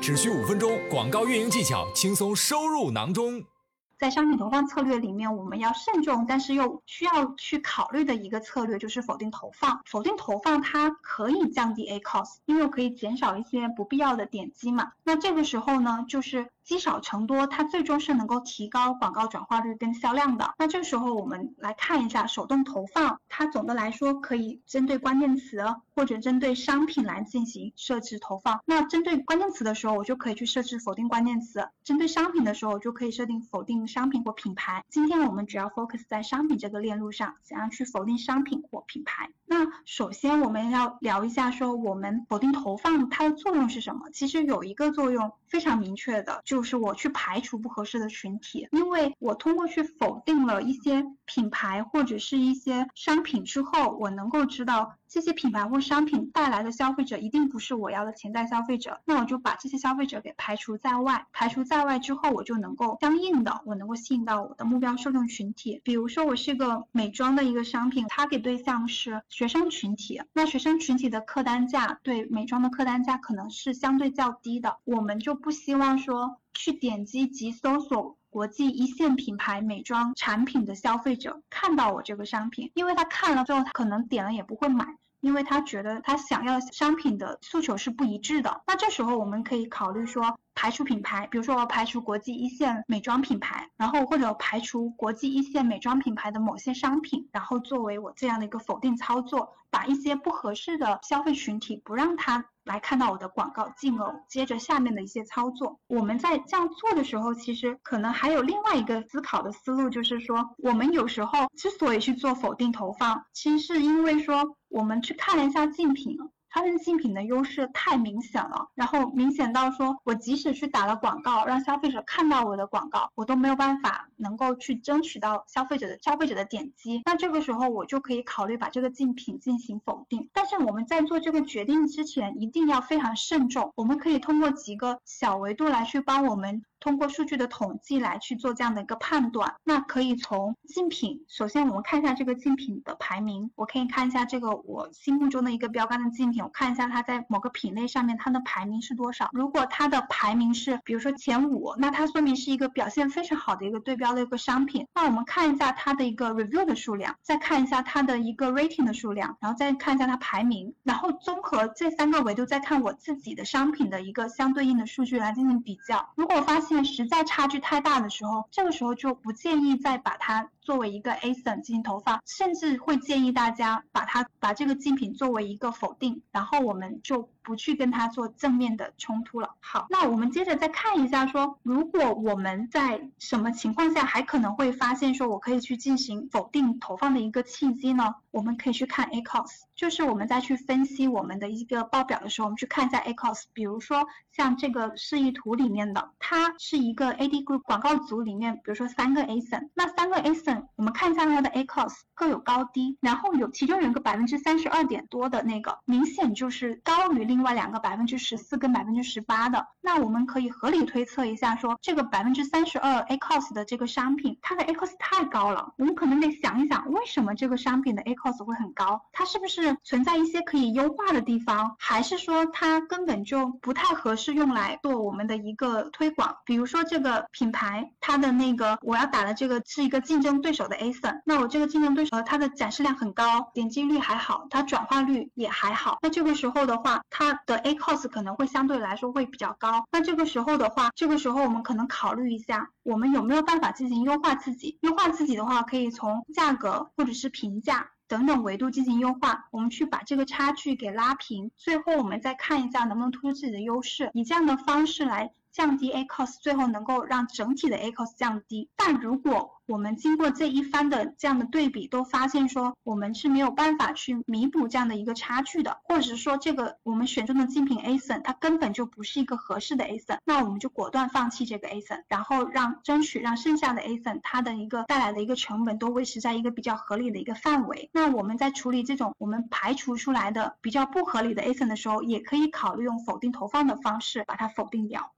只需五分钟，广告运营技巧轻松收入囊中。在商品投放策略里面，我们要慎重，但是又需要去考虑的一个策略就是否定投放。否定投放它可以降低 A cost，因为可以减少一些不必要的点击嘛。那这个时候呢，就是积少成多，它最终是能够提高广告转化率跟销量的。那这时候我们来看一下手动投放，它总的来说可以针对关键词或者针对商品来进行设置投放。那针对关键词的时候，我就可以去设置否定关键词；针对商品的时候，我就可以设定否定。商品或品牌，今天我们主要 focus 在商品这个链路上，想要去否定商品或品牌。那首先我们要聊一下，说我们否定投放它的作用是什么？其实有一个作用非常明确的，就就是我去排除不合适的群体，因为我通过去否定了一些品牌或者是一些商品之后，我能够知道。这些品牌或商品带来的消费者一定不是我要的潜在消费者，那我就把这些消费者给排除在外。排除在外之后，我就能够相应的，我能够吸引到我的目标受众群体。比如说，我是一个美妆的一个商品它给对象是学生群体，那学生群体的客单价对美妆的客单价可能是相对较低的，我们就不希望说去点击及搜索。国际一线品牌美妆产品的消费者看到我这个商品，因为他看了之后，他可能点了也不会买，因为他觉得他想要商品的诉求是不一致的。那这时候我们可以考虑说。排除品牌，比如说我排除国际一线美妆品牌，然后或者排除国际一线美妆品牌的某些商品，然后作为我这样的一个否定操作，把一些不合适的消费群体不让他来看到我的广告，进而接着下面的一些操作。我们在这样做的时候，其实可能还有另外一个思考的思路，就是说我们有时候之所以去做否定投放，其实是因为说我们去看了一下竞品。它的竞品的优势太明显了，然后明显到说我即使去打了广告，让消费者看到我的广告，我都没有办法能够去争取到消费者的消费者的点击。那这个时候我就可以考虑把这个竞品进行否定。但是我们在做这个决定之前，一定要非常慎重。我们可以通过几个小维度来去帮我们。通过数据的统计来去做这样的一个判断，那可以从竞品，首先我们看一下这个竞品的排名，我可以看一下这个我心目中的一个标杆的竞品，我看一下它在某个品类上面它的排名是多少。如果它的排名是比如说前五，那它说明是一个表现非常好的一个对标的一个商品。那我们看一下它的一个 review 的数量，再看一下它的一个 rating 的数量，然后再看一下它排名，然后综合这三个维度再看我自己的商品的一个相对应的数据来进行比较。如果发现现实在差距太大的时候，这个时候就不建议再把它作为一个 ASIN 进行投放，甚至会建议大家把它把这个竞品作为一个否定，然后我们就不去跟它做正面的冲突了。好，那我们接着再看一下，说如果我们在什么情况下还可能会发现说我可以去进行否定投放的一个契机呢？我们可以去看 ACOS，就是我们在去分析我们的一个报表的时候，我们去看一下 ACOS 比如说像这个示意图里面的，它。是一个 AD 广告组里面，比如说三个 ASIN，那三个 ASIN，我们看一下它的 A cost 各有高低，然后有其中有一个百分之三十二点多的那个，明显就是高于另外两个百分之十四跟百分之十八的，那我们可以合理推测一下，说这个百分之三十二 A cost 的这个商品，它的 A cost 太高了，我们可能得想一想，为什么这个商品的 A cost 会很高？它是不是存在一些可以优化的地方，还是说它根本就不太合适用来做我们的一个推广？比比如说这个品牌，它的那个我要打的这个是一个竞争对手的 ASIN，那我这个竞争对手它的展示量很高，点击率还好，它转化率也还好，那这个时候的话，它的 A cost 可能会相对来说会比较高。那这个时候的话，这个时候我们可能考虑一下，我们有没有办法进行优化自己？优化自己的话，可以从价格或者是评价等等维度进行优化，我们去把这个差距给拉平。最后我们再看一下能不能突出自己的优势，以这样的方式来。降低 A cost，最后能够让整体的 A cost 降低。但如果我们经过这一番的这样的对比，都发现说我们是没有办法去弥补这样的一个差距的，或者是说这个我们选中的竞品 ASIN 它根本就不是一个合适的 ASIN，那我们就果断放弃这个 ASIN，然后让争取让剩下的 ASIN 它的一个带来的一个成本都维持在一个比较合理的一个范围。那我们在处理这种我们排除出来的比较不合理的 ASIN 的时候，也可以考虑用否定投放的方式把它否定掉。